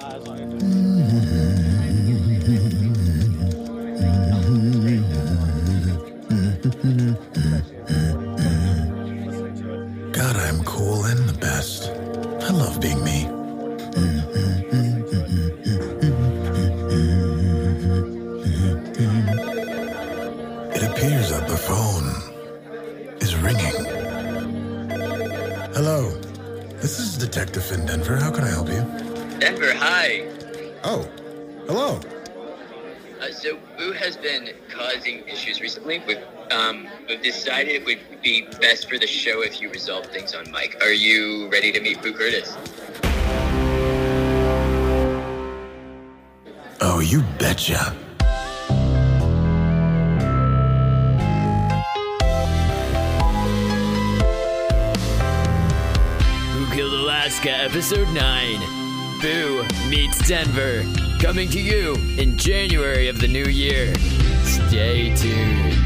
God, I'm cool and the best. I love being me. It appears that the phone is ringing. Hello, this is Detective Finn Denver. How can I help you? Denver, hi. Oh, hello. Uh, so Boo has been causing issues recently. We've, um, we've decided it would be best for the show if you resolve things on mic. Are you ready to meet Boo Curtis? Oh, you betcha. Who Killed Alaska, Episode 9. Meets Denver. Coming to you in January of the new year. Stay tuned.